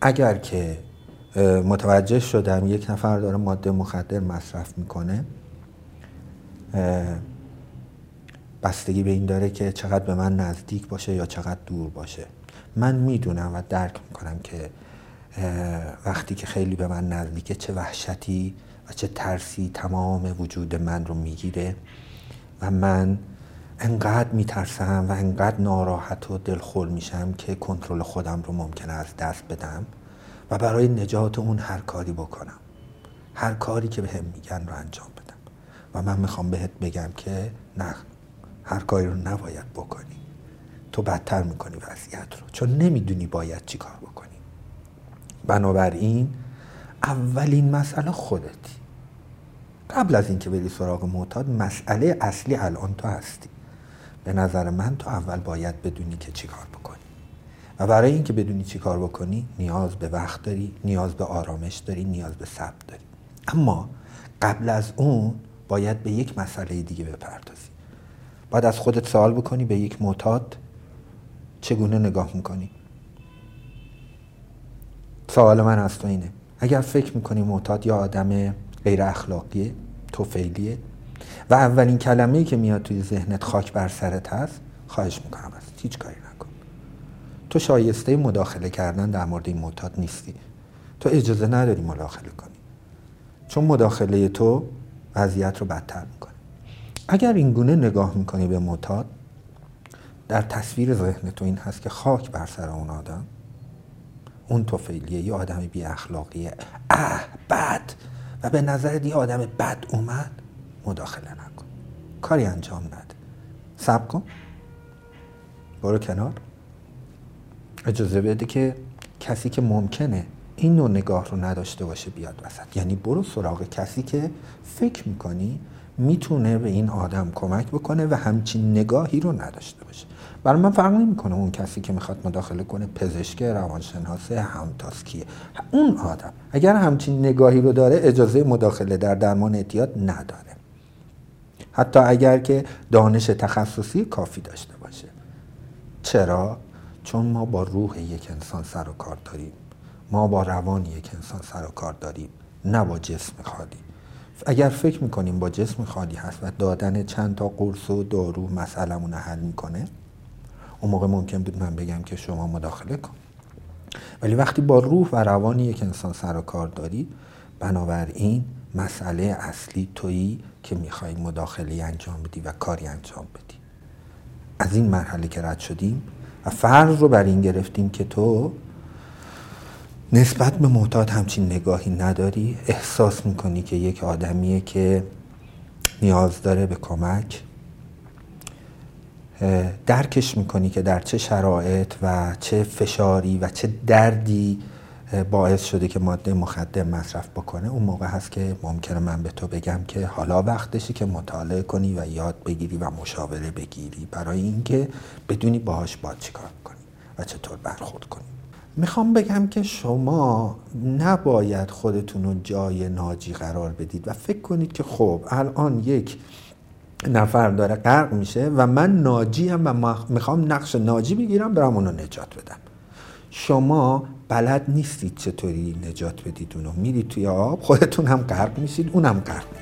اگر که متوجه شدم یک نفر داره ماده مخدر مصرف می‌کنه بستگی به این داره که چقدر به من نزدیک باشه یا چقدر دور باشه. من می‌دونم و درک می‌کنم که وقتی که خیلی به من نزدیکه چه وحشتی و چه ترسی تمام وجود من رو می‌گیره و من انقدر میترسم و انقدر ناراحت و دلخور میشم که کنترل خودم رو ممکنه از دست بدم و برای نجات اون هر کاری بکنم. هر کاری که بهم میگن رو انجام بدم. و من می‌خوام بهت بگم که نه هر کاری رو نباید بکنی. تو بدتر می‌کنی وضعیت رو چون نمی‌دونی باید چی کار بکنی. بنابراین اولین مسئله خودتی. قبل از اینکه بری سراغ معتاد مسئله اصلی الان تو هستی. به نظر من تو اول باید بدونی که چی کار بکنی. و برای اینکه بدونی چی کار بکنی نیاز به وقت داری نیاز به آرامش داری نیاز به صبر داری. اما قبل از اون باید به یک مسئله دیگه بپردازی. باید از خودت سوال بکنی به یک معتاد چگونه نگاه می‌کنی. سوال من از تو اینه. اگر فکر می‌کنی معتاد یا آدم غیر اخلاقیه توفیلیه و اولین کلمه‌ای که میاد توی ذهنت خاک بر سرت هست خواهش می‌کنم از هیچ کاری نکن. تو شایسته مداخله کردن در مورد این معتاد نیستی. تو اجازه نداری مداخله کنی. چون مداخله تو وضعیت رو بدتر می‌کنه. اگر این گونه نگاه می‌کنی به معتاد در تصویر ذهن تو این هست که خاک بر سر اون آدم اون توفیلیه یه آدم بی اخلاقیه اه بد. و به نظر یه آدم بد اومد؟ مداخله نکن. کاری انجام نده. سب کن. برو کنار. اجازه بده که کسی که ممکنه این نوع نگاه رو نداشته باشه بیاد وسط. یعنی برو سراغ کسی که فکر می‌کنی می‌تونه به این آدم کمک بکنه و همچین نگاهی رو نداشته باشه. برای من فرق نمی‌کنه اون کسی که می‌خواد مداخله کنه پزشک روانشناس همتاسکیه. اون آدم. اگر همچین نگاهی رو داره اجازه مداخله در درمان اعتیاد نداره. حتی اگر که دانش تخصصی کافی داشته باشه. چرا؟ چون ما با روح یک انسان سر و کار داریم. ما با روان یک انسان سر و کار داریم نه با جسم خالی. اگر فکر می‌کنیم با جسم خالی هست و دادن چند تا قرص و دارو مسئلمون حل می‌کنه اون موقع ممکن بود من بگم که شما مداخله کن. ولی وقتی با روح و روان یک انسان سر و کار داری بنابراین مسئله اصلی تویی که می‌خوای مداخله انجام بدی و کاری انجام بدی. از این مرحله که رد شدیم و فرض رو بر این گرفتیم که تو نسبت به معتاد همچین نگاهی نداری احساس می‌کنی که یک آدمیه که نیاز داره به کمک درکش می‌کنی که در چه شرایط و چه فشاری و چه دردی باعث شده که ماده مخدر مصرف بکنه. اون موقع هست که ممکنه من به تو بگم که حالا وقتشی که مطالعه کنی و یاد بگیری و مشاوره بگیری برای اینکه بدونی باهاش باید چیکار کنی و چطور برخورد کنی. می‌خوام بگم که شما نباید خودتون رو جای ناجی قرار بدید و فکر کنید که خب الان یک نفر داره غرق میشه و من ناجی هم و می‌خوام نقش ناجی بگیرم برم اونو نجات بدم. شما بلد نیستید چطوری نجات بدید اونو. میرید توی آب خودتون هم غرق میشید اونم غرق